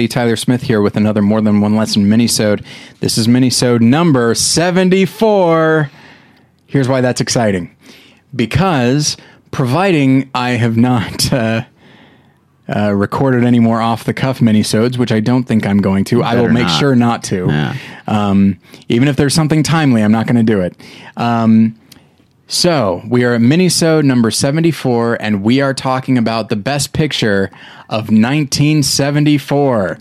everybody. Tyler Smith here with another More Than One Lesson minisode. This is minisode number 74. Here's why that's exciting. Because providing I have not uh, uh, recorded any more off the cuff minisodes, which I don't think I'm going to, I will make not. sure not to. Yeah. Um, even if there's something timely, I'm not going to do it. Um, so we are at Minisode number 74, and we are talking about the best picture of 1974.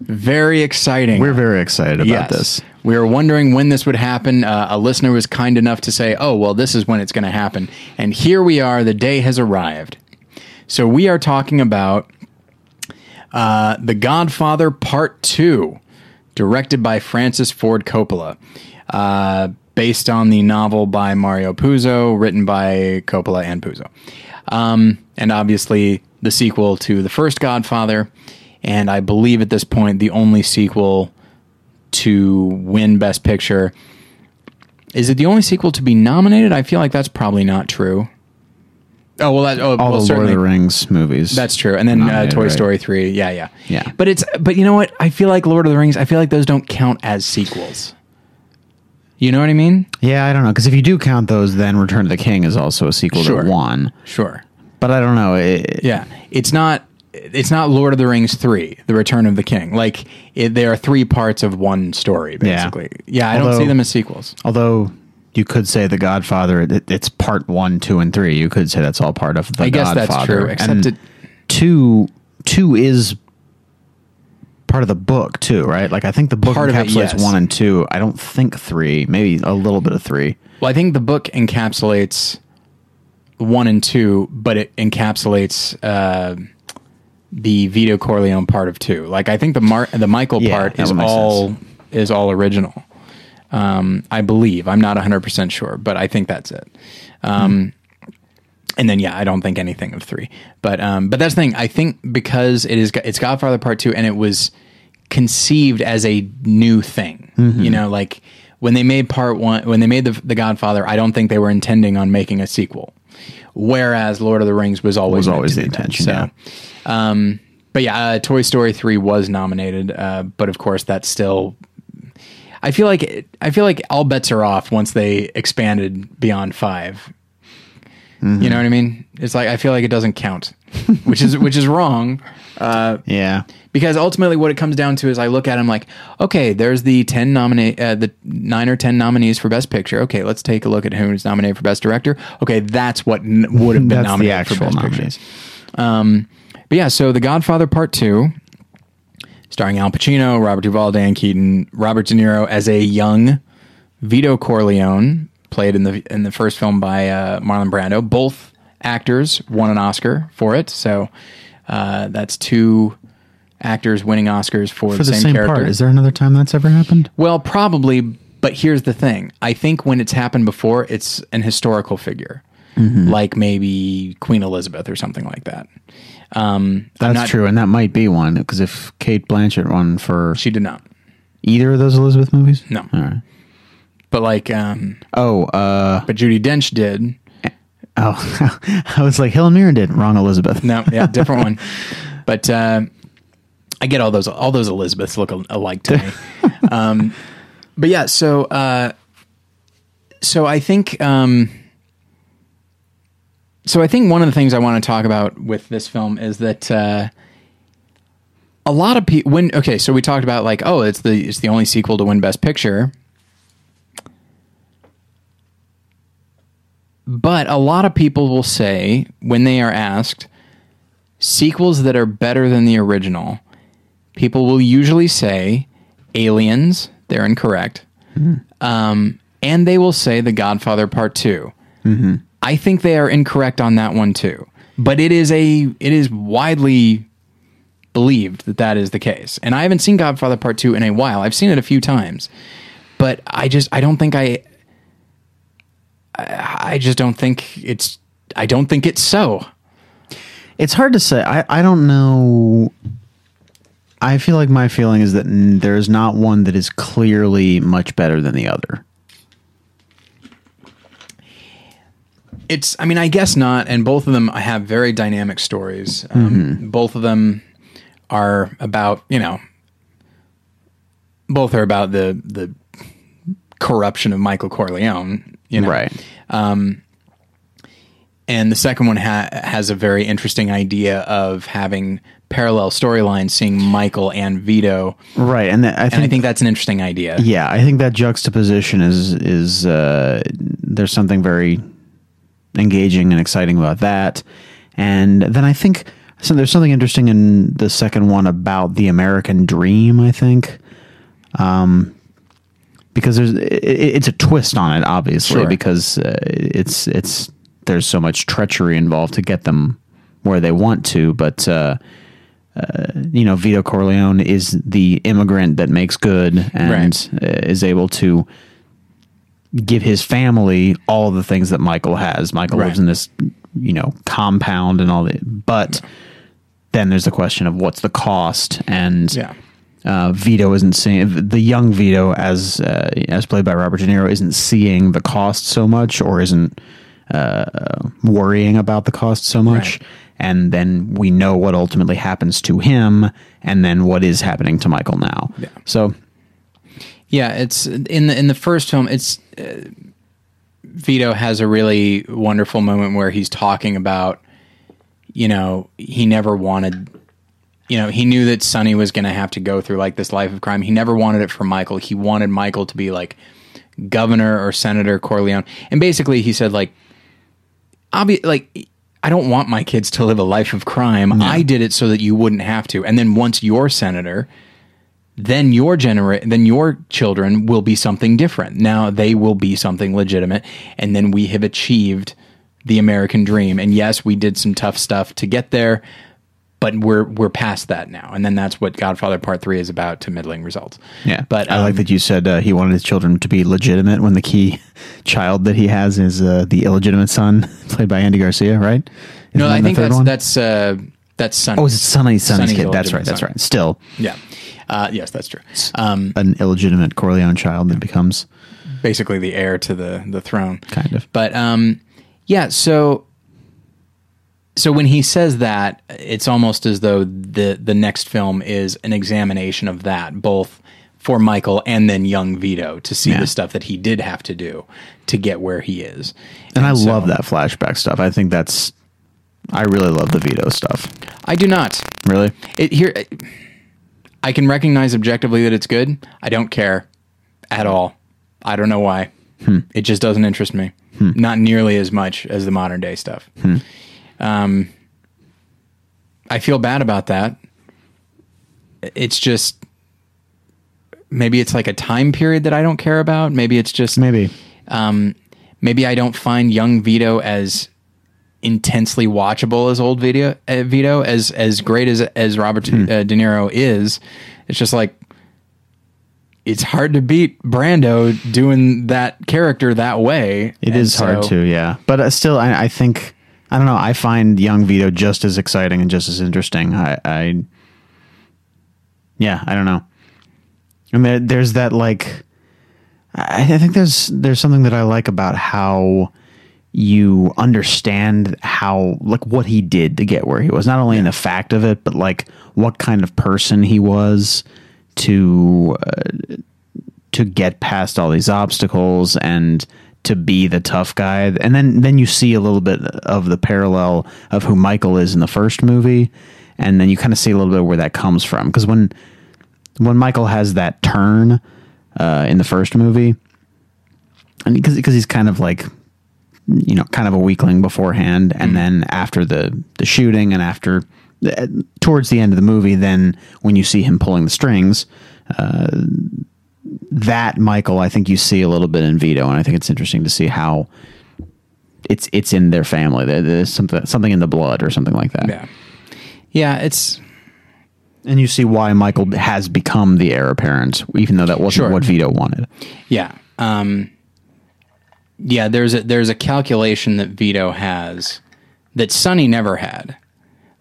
Very exciting. We're very excited about Yes. this. We were wondering when this would happen. Uh, a listener was kind enough to say, oh, well, this is when it's going to happen. And here we are. The day has arrived. So we are talking about uh, The Godfather Part 2, directed by Francis Ford Coppola. Uh, based on the novel by Mario Puzo, written by Coppola and Puzo. Um, and obviously the sequel to the first Godfather. And I believe at this point, the only sequel to win Best Picture. Is it the only sequel to be nominated? I feel like that's probably not true. Oh well, that, oh, All well, the Lord of the Rings movies. that's true. And then uh, Toy right? Story three, yeah, yeah, Yeah. But it's but you know what? I feel like Lord of the Rings. I feel like those don't count as sequels. You know what I mean? yeah, I don't know because if you do count those, then Return of the King is also a sequel Sure. to one. Sure. But I don't know. It, Yeah, it's not. It's not Lord of the Rings three, The Return of the King. Like it, they are three parts of one story, basically. Yeah, I don't Although- see them as sequels. Although you could say The Godfather, it, it's part one, two, and three. You could say that's all part of The I guess Godfather. that's true, except And it- two, two is part of the book too, right? Like I think the book Part of it, encapsulates yes. one and two. I don't think three. Maybe a little bit of three. Well, I think the book encapsulates one and two, but it encapsulates uh, the Vito Corleone part of two. Like I think the Mar- the Michael Yeah, part is all sense. is all original. Um, I believe I'm not 100 percent sure, but I think that's it. Um, And then yeah, I don't think anything of three. But um, but that's the thing. I think because it is it's Godfather Part Two, and it was conceived as a new thing. Mm-hmm. You know, like when they made Part One, when they made the the Godfather, I don't think they were intending on making a sequel. Whereas Lord of the Rings was always Was always the be that. intention, So, yeah. um, but yeah, uh, Toy Story three was nominated, uh, but of course that's still. I feel like it, I feel like all bets are off once they expanded beyond five. Mm-hmm. You know what I mean? It's like I feel like it doesn't count, which is which is wrong Yeah. because ultimately what it comes down to is I look at them like, okay, there's the ten nominate, uh, the nine or ten nominees for best picture. Okay, let's take a look at who's nominated for best director. Okay, that's what n- would have been nominated actual for best nominees. picture. Um, but yeah, so The Godfather Part Two, starring Al Pacino, Robert Duvall, Diane Keaton, Robert De Niro as a young Vito Corleone, played in the in the first film by uh, Marlon Brando. Both actors won an Oscar for it, so uh, that's two actors winning Oscars for, For the, the same, same character. part. Is there another time that's ever happened? Well, probably, but here's the thing. I think when it's happened before, it's an historical figure, Mm-hmm. like maybe Queen Elizabeth or something like that. Um, That's not- true, and that might be one because if Cate Blanchett won for She did not. either of those Elizabeth movies, No. All right. But like, um, Oh, uh, but Judi Dench did. oh, I was like Helen Mirren did wrong, Elizabeth. No, yeah, different one. But uh, I get all those all those Elizabeths look alike to me. um, but yeah, so uh, so I think um, so I think one of the things I want to talk about with this film is that uh, a lot of people when okay, so we talked about like oh, it's the it's the only sequel to win Best Picture. But a lot of people will say when they are asked sequels that are better than the original, people will usually say Aliens. They're incorrect. Um, and they will say The Godfather Part 2. I think they are incorrect on that one too. But it is a it is widely believed that that is the case. And I haven't seen Godfather Part 2 in a while. I've seen it a few times. But I just I don't think I I I just don't think it's I don't think it's so. It's hard to say. I, I don't know. I feel like my feeling is that n- there's not one that is clearly much better than the other. It's, I mean, I guess not. And both of them have very dynamic stories. Um, Both of them are about you know both are about the the corruption of Michael Corleone, you know, Right. and the second one ha- has a very interesting idea of having parallel storylines, seeing Michael and Vito, Right. And I and think I think that's an interesting idea. Yeah, I think that juxtaposition is is uh, there's something very engaging and exciting about that. And then I think so there's something interesting in the second one about the American dream. I think, um, because there's it, it's a twist on it, obviously, Sure. because uh, it's it's there's so much treachery involved to get them where they want to, but. Uh, you know, Vito Corleone is the immigrant that makes good and uh, is able to give his family all the things that Michael has. Michael Right. lives in this, you know, compound and all that. But then there's the question of what's the cost and Yeah. Uh, Vito isn't seeing the young Vito as uh, as played by Robert De Niro isn't seeing the cost so much or isn't uh, worrying about the cost so much. Right. And then we know what ultimately happens to him, and then what is happening to Michael now. Yeah. So Yeah, it's in the in the first film. It's uh, Vito has a really wonderful moment where he's talking about, you know, he never wanted, you know, he knew that Sonny was going to have to go through like this life of crime. He never wanted it for Michael. He wanted Michael to be like governor or senator Corleone, and basically he said like, obvi- like. I don't want my kids to live a life of crime. I did it so that you wouldn't have to. And then once you're senator, then your genera- then your children will be something different. Now they will be something legitimate, and then we have achieved the American dream. And yes, we did some tough stuff to get there, but we're we're past that now. And then that's what Godfather Part Three is about to middling results. yeah, but I like um, that you said uh, he wanted his children to be legitimate when the key child that he has is uh, the illegitimate son, played by Andy Garcia, right? Isn't No, I think that's one? that's uh, that's Sonny. oh, it's it Sonny Sonny's Sonny's kid? That's right. That's son. right. Still, yeah, uh, yes, that's true. Um, an illegitimate Corleone child that becomes basically the heir to the the throne. kind of. But um, yeah, so so when he says that, it's almost as though the the next film is an examination of that, both for Michael and then young Vito to see Yeah. the stuff that he did have to do to get where he is. And I so- love that flashback stuff. I think that's. I really love the Vito stuff. I do not. Really? It here I can recognize objectively that it's good. I don't care at all. I don't know why. Hmm. It just doesn't interest me. Hmm. Not nearly as much as the modern day stuff. Hmm. Um, I feel bad about that. It's just maybe it's like a time period that I don't care about. Maybe it's just Maybe. um, maybe I don't find young Vito as intensely watchable as old Vito. Uh, Vito as as great as as Robert Hmm. uh, De Niro is. It's just like it's hard to beat Brando doing that character that way. It And is hard to, yeah. But uh, still, I, I think I don't know. I find young Vito just as exciting and just as interesting. I, I yeah, I don't know. And there, there's that like, I, I think there's there's something that I like about how you understand how like what he did to get where he was not only in the fact of it but like what kind of person he was to uh, to get past all these obstacles and to be the tough guy. And then then you see a little bit of the parallel of who Michael is in the first movie. And then you kind of see a little bit where that comes from. Because when when Michael has that turn uh, in the first movie and because because he's kind of like you know kind of a weakling beforehand. And then after the the shooting and after uh, towards the end of the movie then when you see him pulling the strings uh, that Michael I think you see a little bit in Vito and I think it's interesting to see how it's it's in their family there's something something in the blood or something like that Yeah, yeah. It's and you see why Michael has become the heir apparent even though that wasn't Sure. what Vito wanted Yeah. Um, yeah, there's a there's a calculation that Vito has that Sonny never had.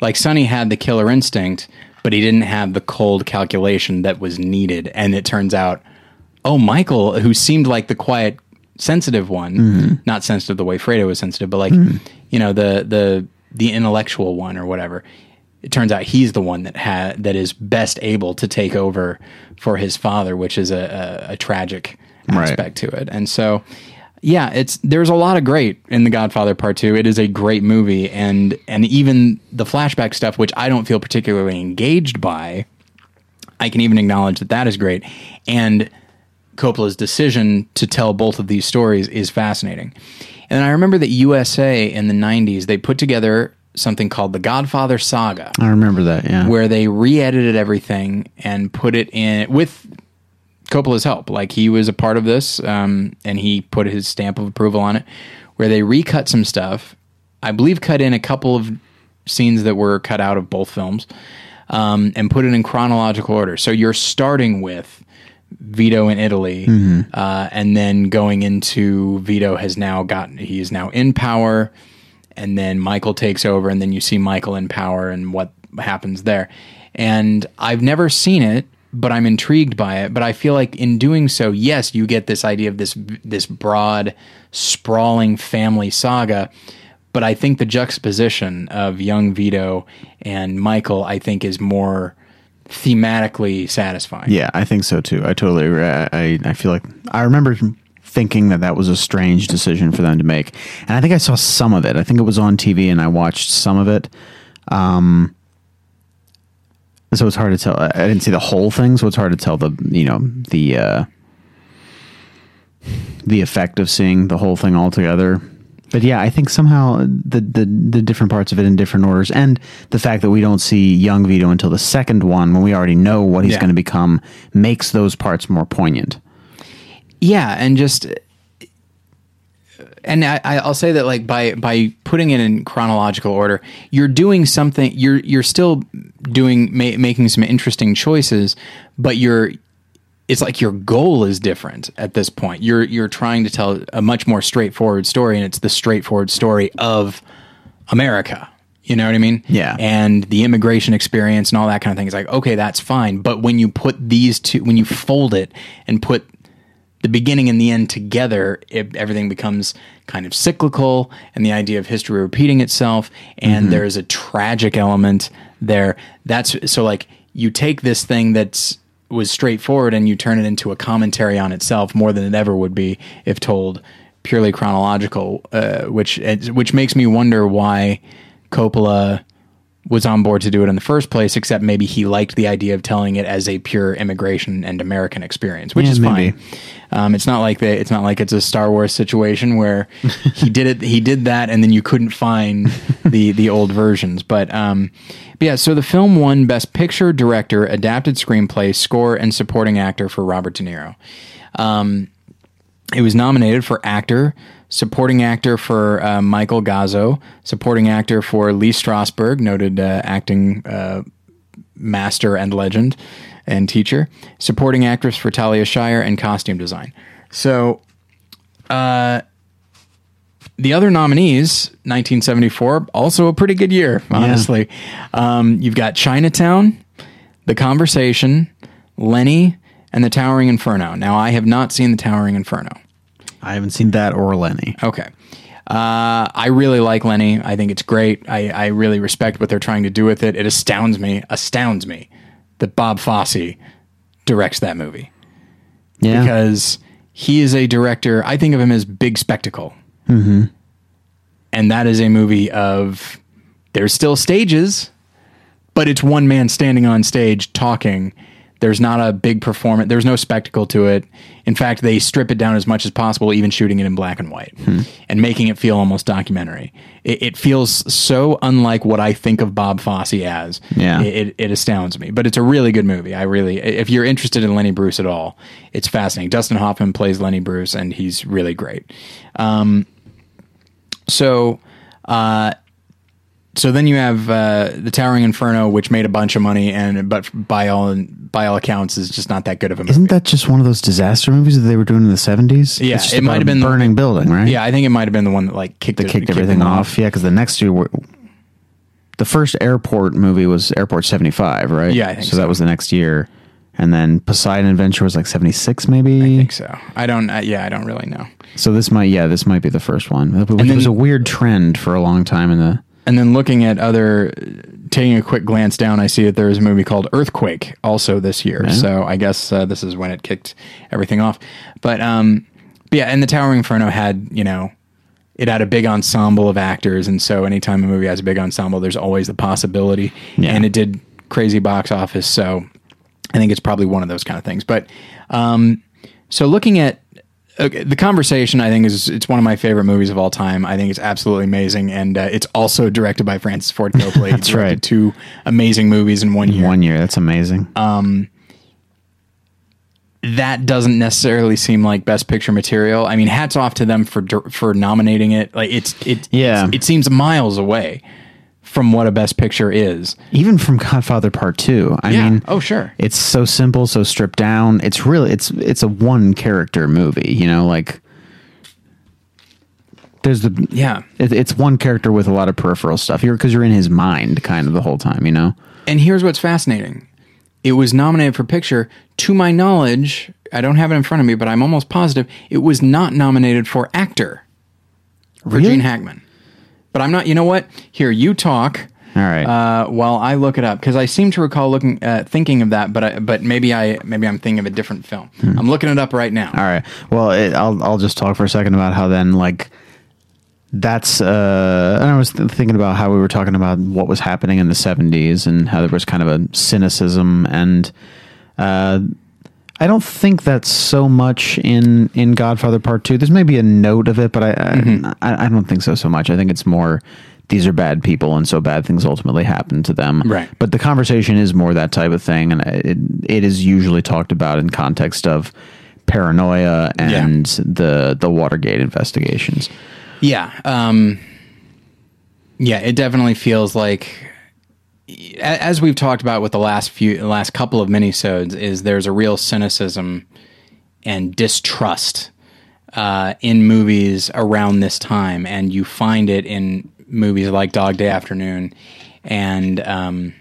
Like Sonny had the killer instinct, but he didn't have the cold calculation that was needed. And it turns out, oh, Michael, who seemed like the quiet, sensitive one, mm-hmm. not sensitive the way Fredo was sensitive, but like mm-hmm. you know the the the intellectual one or whatever. it turns out he's the one that ha- that is best able to take over for his father, which is a, a, a tragic Right. aspect to it. And so, yeah, it's there's a lot of great in The Godfather Part Two. It is a great movie, and and even the flashback stuff, which I don't feel particularly engaged by, I can even acknowledge that that is great. And Coppola's decision to tell both of these stories is fascinating. And I remember that USA in the 90s, they put together something called the Godfather Saga, I remember that. Yeah. where they re edited everything and put it in with Coppola's help. Like he was a part of this um, and he put his stamp of approval on it, where they recut some stuff. I believe cut in a couple of scenes that were cut out of both films um, and put it in chronological order. So you're starting with Vito in Italy, uh, and then going into Vito has now gotten he is now in power, and then Michael takes over, and then you see Michael in power and what happens there. And I've never seen it, but I'm intrigued by it. But I feel like in doing so, yes, you get this idea of this this broad, sprawling family saga. But I think the juxtaposition of young Vito and Michael, I think, is more thematically satisfying. Yeah, I think so too. I totally agree. I, I, feel like I remember thinking that that was a strange decision for them to make, and I think I saw some of it. I think it was on TV, and I watched some of it. Um, so it's hard to tell. I didn't see the whole thing, so it's hard to tell the you know the uh, the effect of seeing the whole thing all together. But yeah, I think somehow the, the the different parts of it in different orders, and the fact that we don't see young Vito until the second one, when we already know what he's Yeah. going to become, makes those parts more poignant. yeah and just and I, I- I'll say that like by by putting it in chronological order you're doing something you're you're still doing ma- making some interesting choices but you're it's like your goal is different at this point. You're you're trying to tell a much more straightforward story and it's the straightforward story of america. You know what i mean? Yeah. and the immigration experience and all that kind of thing. Is like okay that's fine. But when you put these two when you fold it and put the beginning and the end together, it, everything becomes kind of cyclical, and the idea of history repeating itself, and mm-hmm. there's a tragic element there. That's so like you take this thing that's was straightforward and you turn it into a commentary on itself more than it ever would be if told purely chronological, uh, which which makes me wonder why Coppola was on board to do it in the first place, except maybe he liked the idea of telling it as a pure immigration and American experience, which Yeah, is maybe. fine. Um, it's not like they, it's not like it's a Star Wars situation where he did it, he did that, and then you couldn't find the the old versions. But, um, but yeah, so the film won Best Picture, Director, Adapted Screenplay, Score, and Supporting Actor for Robert De Niro. Um, it was nominated for actor, supporting actor for uh, Michael Gazzo, supporting actor for Lee Strasberg, noted uh, acting uh, master and legend and teacher, supporting actress for Talia Shire, and costume design. So, uh, the other nominees, 1974, also a pretty good year, honestly. Um, you've got Chinatown, The Conversation, Lenny, and The Towering Inferno. Now, I have not seen The Towering Inferno. I haven't seen that or Lenny. Okay. Uh, I really like Lenny. I think it's great. I, I really respect what they're trying to do with it. It astounds me, astounds me that Bob Fosse directs that movie Yeah, because he is a director. I think of him as big spectacle. Mm-hmm. And that is a movie of there's still stages, but it's one man standing on stage talking. There's not a big performance. There's no spectacle to it. In fact, they strip it down as much as possible, even shooting it in black and white and making it feel almost documentary. It, it feels so unlike what I think of Bob Fosse as. Yeah. It, it, it astounds me, but it's a really good movie. I really, if you're interested in Lenny Bruce at all, it's fascinating. Dustin Hoffman plays Lenny Bruce, and he's really great. Um, so, uh, so then you have uh, the Towering Inferno, which made a bunch of money, and but by all by all accounts is just not that good of a movie. isn't that just one of those disaster movies that they were doing in the seventies? Yeah, it might have been the- burning building, right? yeah, I think it might have been the one that like kicked that it- kicked them everything off. Yeah, because the next two were. The first airport movie was Airport 75, right? Yeah, I think so. that was the next year. And then Poseidon Adventure was like 76, maybe? I think so. I don't. Uh, yeah, I don't really know. So this might, yeah, this might be the first one. Which then- was a weird trend for a long time in the. And then looking at other taking a quick glance down, I see that there is a movie called Earthquake also this year. So I guess uh, this is when it kicked everything off. But, um, but yeah, and the Towering Inferno had you know it had a big ensemble of actors, and so anytime a movie has a big ensemble, there's always the possibility. Yeah. And it did crazy box office, so I think it's probably one of those kind of things. But um, so looking at okay, the conversation, I think is it's one of my favorite movies of all time. I think it's absolutely amazing, and uh, it's also directed by Francis Ford Coppola. That's right. Two amazing movies in one year. One year. That's amazing. that doesn't necessarily seem like best picture material. I mean, hats off to them for for nominating it. Like it's it Yeah. it seems miles away from what a best picture is. Even from Godfather Part Two. I Yeah. mean, oh sure. it's so simple, so stripped down. It's really it's it's a one character movie. You know, like there's the Yeah. it, it's one character with a lot of peripheral stuff. You're because you're in his mind kind of the whole time. You know. And here's what's fascinating. It was nominated for picture. To my knowledge, I don't have it in front of me, but I'm almost positive it was not nominated for actor for Really? Gene Hackman. But I'm not. You know what? Here, you talk. All right. Uh, while I look it up, because I seem to recall looking, uh, thinking of that, but I, but maybe I maybe I'm thinking of a different film. I'm looking it up right now. All right. Well, it, I'll I'll just talk for a second about how then like that's uh and I was th- thinking about how we were talking about what was happening in the 70s and how there was kind of a cynicism and uh I don't think that's so much in in Godfather Part 2. There's maybe a note of it, but I I, I, I don't think so so much. I think it's more these are bad people and so bad things ultimately happen to them. Right. But the conversation is more that type of thing and it it is usually talked about in context of paranoia and the the Watergate investigations. Yeah. Um, yeah, it definitely feels like, as we've talked about with the last few, the last couple of minisodes, is there's a real cynicism and distrust uh, in movies around this time, and you find it in movies like Dog Day Afternoon and um,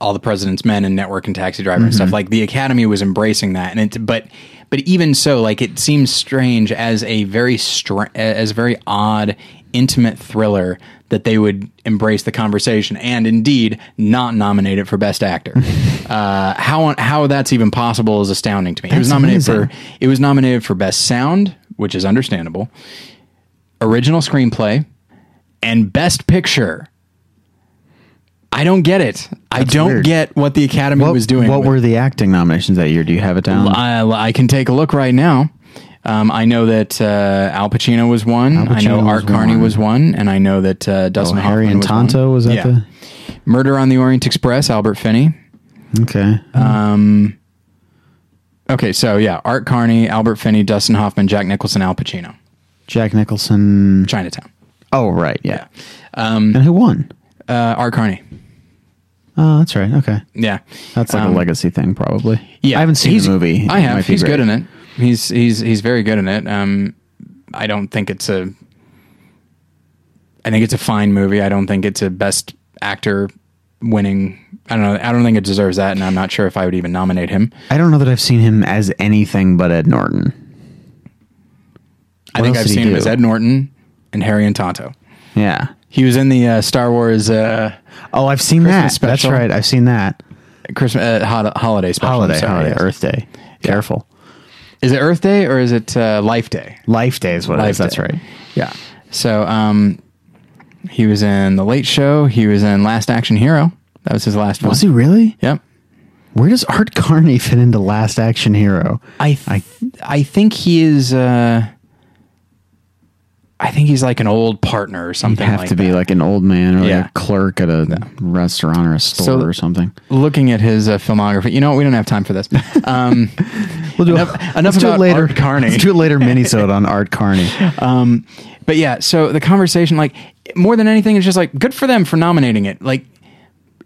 All the President's Men and Network and Taxi Driver and stuff. Like the Academy was embracing that, and it, but but even so, like it seems strange as a very str- as a very odd, intimate thriller that they would embrace the conversation and indeed not nominate it for Best Actor. uh, how how that's even possible is astounding to me. it was nominated amazing. for it was nominated for Best Sound, which is understandable, original screenplay, and Best Picture. I don't get it. I don't weird. get what the Academy What was doing. What with- were the acting nominations that year? Do you have it down? I, I can take a look right now. Um, I know that uh, Al Pacino was one. I know Art Carney was one, and I know that uh, oh, Dustin Harry Hoffman and was Tonto one. was that Yeah. Murder on the Orient Express, Albert Finney. okay? Uh, Okay, so yeah, Art Carney, Albert Finney, Dustin Hoffman, Jack Nicholson, Al Pacino, Jack Nicholson. Chinatown. Oh right, yeah. Um, And who won? uh, Art Carney. Oh, that's right. Okay, Yeah, that's like Um, a legacy thing, probably. Yeah, I haven't seen the movie. I have. He's great. good in it. He's he's he's very good in it. Um, I don't think it's a. I think it's a fine movie. I don't think it's a best actor winning. I don't know. I don't think it deserves that, and I'm not sure if I would even nominate him. I don't know that I've seen him as anything but Ed Norton. I What think else I've did he seen him do? as Ed Norton and Harry and Tonto. Yeah. He was in the uh, Star Wars uh, Oh, I've seen Christmas that. special. That's right. I've seen that. Christmas uh, hol- holiday special. I'm Holiday, sorry, holiday. Earth Day. Careful. Is it Earth Day or is it uh, Life Day? Life Day is what it Life is. That's right. Yeah. So um, he was in The Late Show. He was in Last Action Hero. That was his last one. Was he really? Yep. Where does Art Carney fit into Last Action Hero? I th- I think he is. Uh, I think he's like an old partner or something. have like to be that. like an old man or like a clerk at a restaurant or a store So- or something. looking at his uh, filmography. You know, what? we don't have time for this. Um, We'll do enough, enough let's do about it later. Art Carney. Let's do it later. Minisode on Art Carney. Um, but yeah, so the conversation, like more than anything, is just like good for them for nominating it. Like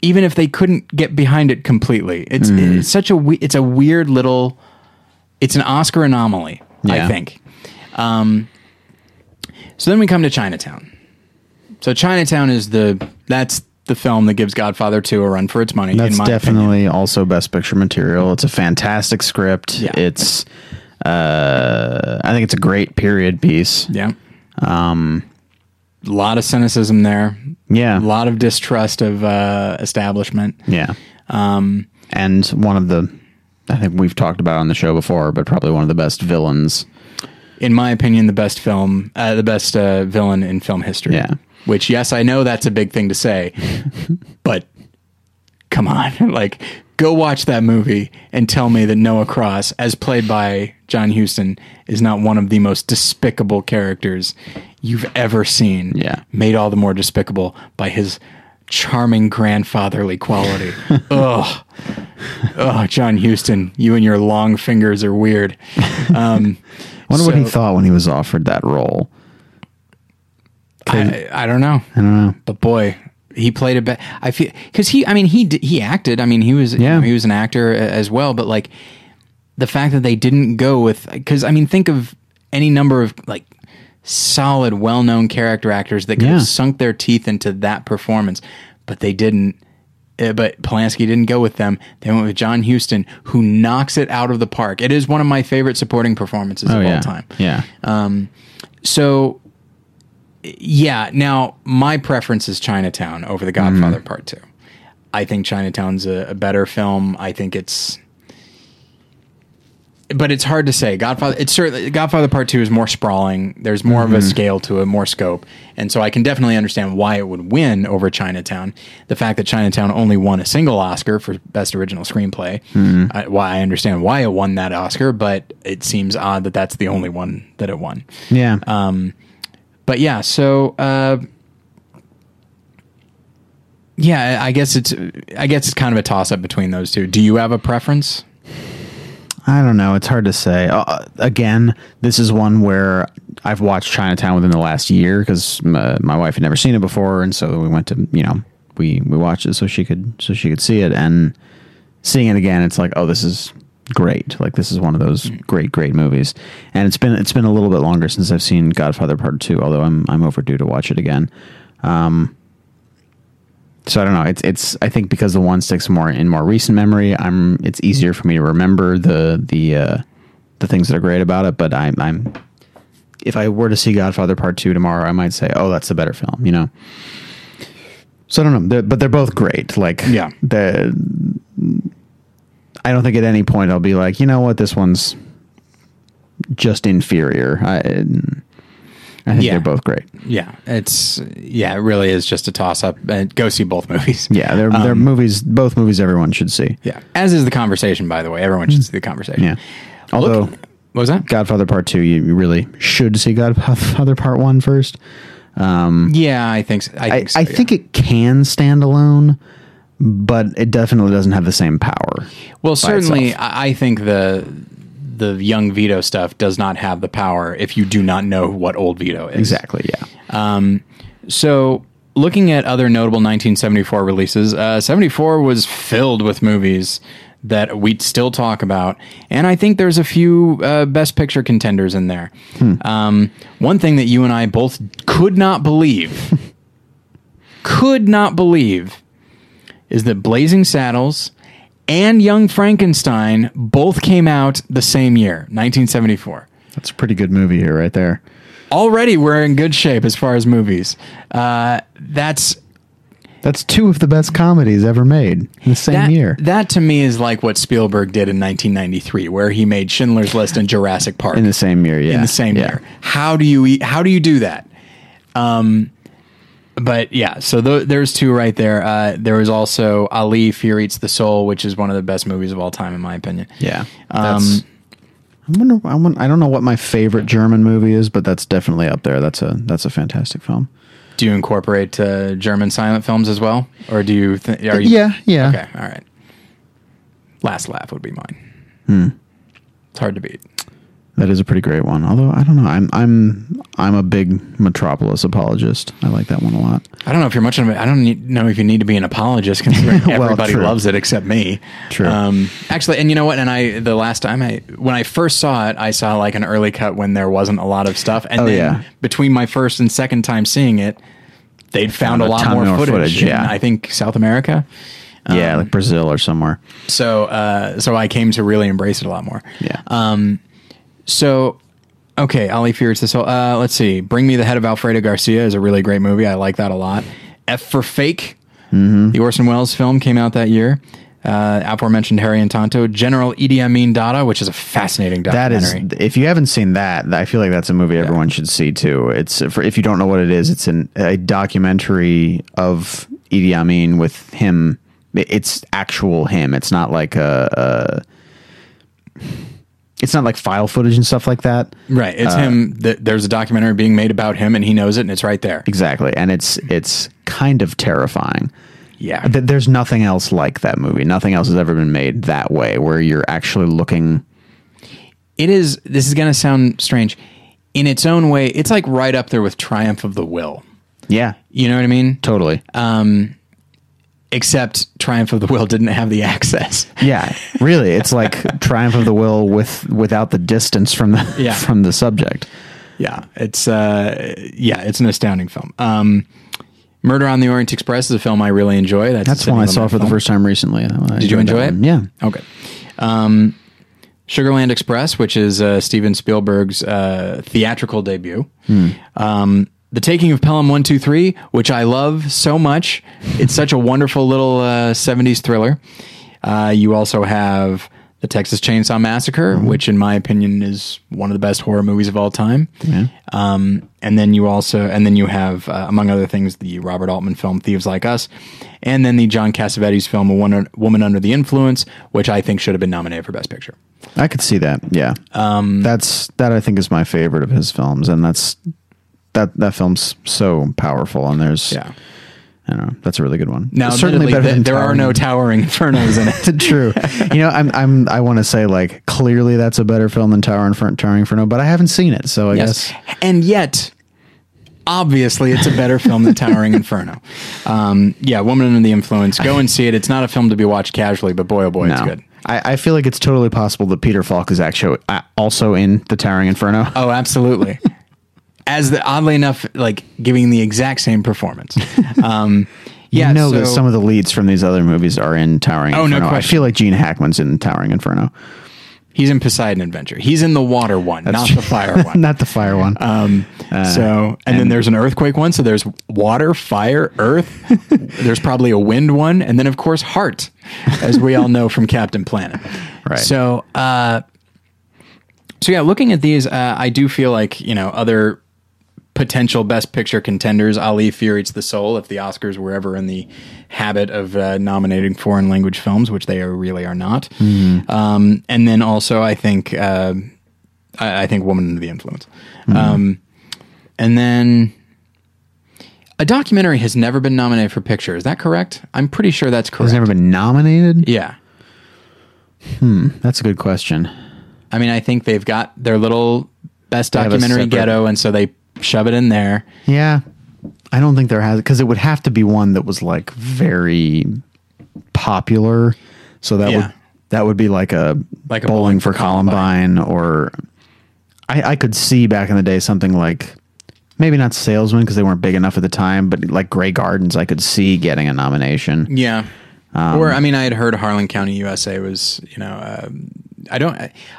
even if they couldn't get behind it completely, it's Mm. it's such a we- it's a weird little. It's an Oscar anomaly, I think. Um, so then we come to Chinatown. So Chinatown is the that's the film that gives Godfather 2 a run for its money. That's in my definitely also best picture material. It's a fantastic script. Yeah. It's uh I think it's a great period piece. Yeah. Um, a lot of cynicism there. Yeah. a lot of distrust of uh, establishment. Yeah. Um, and one of the, I think we've talked about on the show before, but probably one of the best villains. In my opinion, the best film, uh, the best uh, villain in film history. Yeah. Which, yes, I know that's a big thing to say, but come on, like, go watch that movie and tell me that Noah Cross, as played by John Huston, is not one of the most despicable characters you've ever seen. Yeah. Made all the more despicable by his charming grandfatherly quality. Ugh. Oh, John Huston, you and your long fingers are weird. Um, I wonder what he thought when he was offered that role. I, I don't know. I don't know. but boy, he played it. Be- I feel because he. I mean, he he acted. I mean, he was. Yeah. Yeah. he was an actor as well. But like the fact that they didn't go with because I mean, think of any number of like solid, well-known character actors that could Yeah. have sunk their teeth into that performance, but they didn't. Uh, but Polanski didn't go with them. They went with John Huston, who knocks it out of the park. It is one of my favorite supporting performances Oh of yeah. all time. Yeah. So, yeah. Now, my preference is Chinatown over The Godfather Mm-hmm. Part Two. I think Chinatown's a, a better film. I think it's, but it's hard to say. Godfather. It's certainly Godfather Part Two is more sprawling. There's more Mm-hmm. of a scale to it, more scope, and so I can definitely understand why it would win over Chinatown. The fact that Chinatown only won a single Oscar for Best Original Screenplay, Mm-hmm. I, why I understand why it won that Oscar, but it seems odd that that's the only one that it won Yeah. Um, but yeah, so uh, yeah, I guess it's I guess it's kind of a toss up between those two. Do you have a preference? I don't know. It's hard to say. Uh, again, this is one where I've watched Chinatown within the last year because my, my wife had never seen it before, and so we went to you know we we watched it so she could so she could see it, and seeing it again, it's like oh this is great. Like this is one of those great great movies, and it's been it's been a little bit longer since I've seen Godfather Part Two, although I'm I'm overdue to watch it again. Um, so I don't know. It's it's. I think because the one sticks more in more recent memory, I'm. It's easier for me to remember the the uh, the things that are great about it. But I'm. I'm. If I were to see Godfather Part Two tomorrow, I might say, "Oh, that's a better film." You know. So I don't know, They're- but they're both great. Like, Yeah. the. I don't think at any point I'll be like, you know what, this one's just inferior. I. I think Yeah. they're both great. Yeah, it's yeah, it really is just a toss up. Uh, go see both movies. Yeah, they're they're movies. Both movies everyone should see. yeah. As is the conversation, by the way. Everyone should see the conversation. Yeah. Although Look- what was that? Godfather Part Two, you really should see Godfather Part One first. Yeah, I think so. I I, think, so, I yeah. think it can stand alone, but it definitely doesn't have the same power. Well, certainly, itself. I think the the young Vito stuff does not have the power if you do not know what old Vito is. exactly. Yeah. So, looking at other notable 1974 releases, uh, 74 was filled with movies that we still talk about, and I think there's a few uh, Best Picture contenders in there. Um, one thing that you and I both could not believe, could not believe, is that Blazing Saddles and Young Frankenstein both came out the same year, 1974 That's a pretty good movie here, right there. already we're in good shape as far as movies. Uh, that's That's two of the best comedies ever made in the same that, year. That to me is like what Spielberg did in 1993, where he made Schindler's List and Jurassic Park in the same year, yeah. in the same Yeah. year. How do you eat, how do you do that? Um, but yeah, so th- there's two right there. Uh, there was also Ali Fear Eats the Soul, which is one of the best movies of all time, in my opinion. Yeah. Um, I wonder. I, wonder, I don't know what my favorite German movie is, but that's definitely up there. That's a that's a fantastic film. Do you incorporate uh, German silent films as well, or do you? Th- are you? Yeah, yeah. Okay, all right. Last laugh would be mine. Hmm. It's hard to beat. That is a pretty great one. Although I don't know, I'm I'm I'm a big Metropolis apologist. I like that one a lot. I don't know if you're much of a, I don't need, know if you need to be an apologist considering Well, everybody true. loves it except me. True. Um, actually, and you know what? And I the last time I when I first saw it, I saw like an early cut when there wasn't a lot of stuff, and Oh, then yeah. between my first and second time seeing it, they'd found, found a a lot more more footage. footage, yeah. I think South America. yeah, like Brazil or somewhere. So uh, so I came to really embrace it a lot more. Yeah. Um, so, okay, Ali Fears the Soul. Uh, let's see. Bring Me the Head of Alfredo Garcia is a really great movie. I like that a lot. F for Fake, the Orson Welles film, came out that year. Uh, aforementioned Harry and Tonto, General Idi Amin Dada, which is a fascinating That documentary. is, if you haven't seen that, I feel like that's a movie everyone should see too. It's for if you don't know what it is, it's an, a documentary of Idi Amin with him. It's actual him. It's not like a. a it's not like file footage and stuff like that. right. It's uh, him. Th- there's a documentary being made about him, and he knows it, and it's right there. Exactly, and it's it's kind of terrifying. Yeah. Th- There's nothing else like that movie. Nothing else has ever been made that way, where you're actually looking. it is this is going to sound strange in its own way it's like right up there with triumph of the will Yeah, you know what i mean totally. Um, except triumph of the will didn't have the access Yeah, really, it's like Triumph of the Will with without the distance from the Yeah. from the subject. yeah it's uh yeah it's an astounding film um murder on the orient express is a film i really enjoy that's, That's one I saw for the first time recently. I did you enjoy it one. Yeah, okay um sugarland express which is uh, steven spielberg's uh, theatrical debut Hmm. um the Taking of Pelham 123, which I love so much. It's such a wonderful little uh, 70s thriller. Uh, you also have The Texas Chainsaw Massacre, Mm-hmm. which, in my opinion, is one of the best horror movies of all time. Um, and then you also, and then you have, uh, among other things, the Robert Altman film Thieves Like Us, and then the John Cassavetes film A Woman, Woman Under the Influence, which I think should have been nominated for Best Picture. I could see that. Yeah, um, that's that. I think is my favorite of his films, and that's that that film's so powerful. And there's, Yeah. I don't know, that's a really good one. Now, certainly better th- there are no Towering- infernos in it. True. you know, I'm I'm I want to say like clearly that's a better film than Tower Inferno, Towering Inferno, but I haven't seen it, so I Yes. guess And yet, obviously, it's a better film than Towering Inferno. Um, yeah, Woman Under the Influence. Go and see it. It's not a film to be watched casually, but boy, oh boy, it's good. I, I feel like it's totally possible that Peter Falk is actually uh, also in the Towering Inferno. Oh, absolutely. As the oddly enough, like giving the exact same performance. Um, yeah, you know that some of the leads from these other movies are in Towering Oh, no Inferno. I feel like Gene Hackman's in Towering Inferno. he's in Poseidon Adventure. He's in the water one, not the fire one. Not the fire one. Um, so, and, then there's an earthquake one. So there's water, fire, earth. there's probably a wind one, and then of course heart, as we all know from Captain Planet. Right. So, uh, so yeah, looking at these, uh, I do feel like you know other potential Best Picture contenders. Ali Fear Eats the Soul. If the Oscars were ever in the habit of uh, nominating foreign language films, which they are, really are not. Um, and then also, I think. Uh, I, I think Woman Under the Influence. Um, and then a documentary has never been nominated for picture. Is that correct? I'm pretty sure that's correct. Has never been nominated? yeah. Hmm, that's a good question. I mean, I think they've got their little best documentary ghetto, and so they shove it in there. Yeah. I don't think there has because it would have to be one that was like very popular. So that Yeah. would that would be like a Like a bowling, for Columbine, or I, I could see back in the day something like maybe not salesman because they weren't big enough at the time, but like Grey Gardens I could see getting a nomination. Yeah. Um, or I mean, I had heard Harlan County, USA was you know. Um, I don't.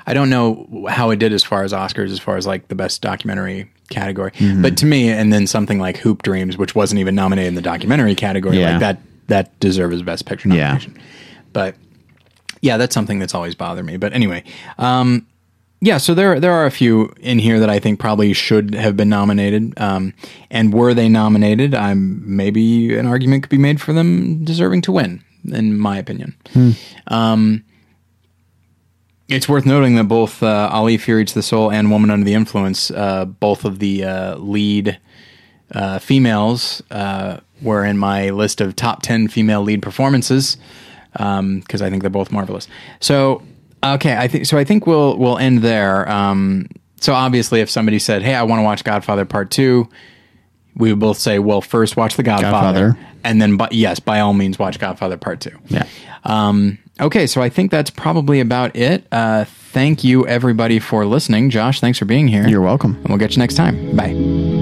I don't know how it did as far as Oscars, as far as like the best documentary category. Mm-hmm. But to me, and then something like Hoop Dreams, which wasn't even nominated in the documentary category, Yeah. like that that deserves best picture Yeah. nomination. But yeah, that's something that's always bothered me. But anyway, um, yeah. So there there are a few in here that I think probably should have been nominated. Um, and were they nominated, I'm maybe an argument could be made for them deserving to win, in my opinion. Um, it's worth noting that both uh, Ali Eats the Soul and Woman Under the Influence, uh, both of the uh, lead uh, females, uh, were in my list of top 10 female lead performances because I think they're both marvelous. So, okay, I think so. I think we'll we'll end there. Um, so obviously, if somebody said, "Hey, I want to watch Godfather Part 2, we would both say, "Well, first watch The Godfather, Godfather. and then, but yes, by all means, watch Godfather Part 2. Yeah. Um, okay, so I think that's probably about it. Uh, thank you, everybody, for listening. Josh, thanks for being here. You're welcome. and we'll get you next time. Bye.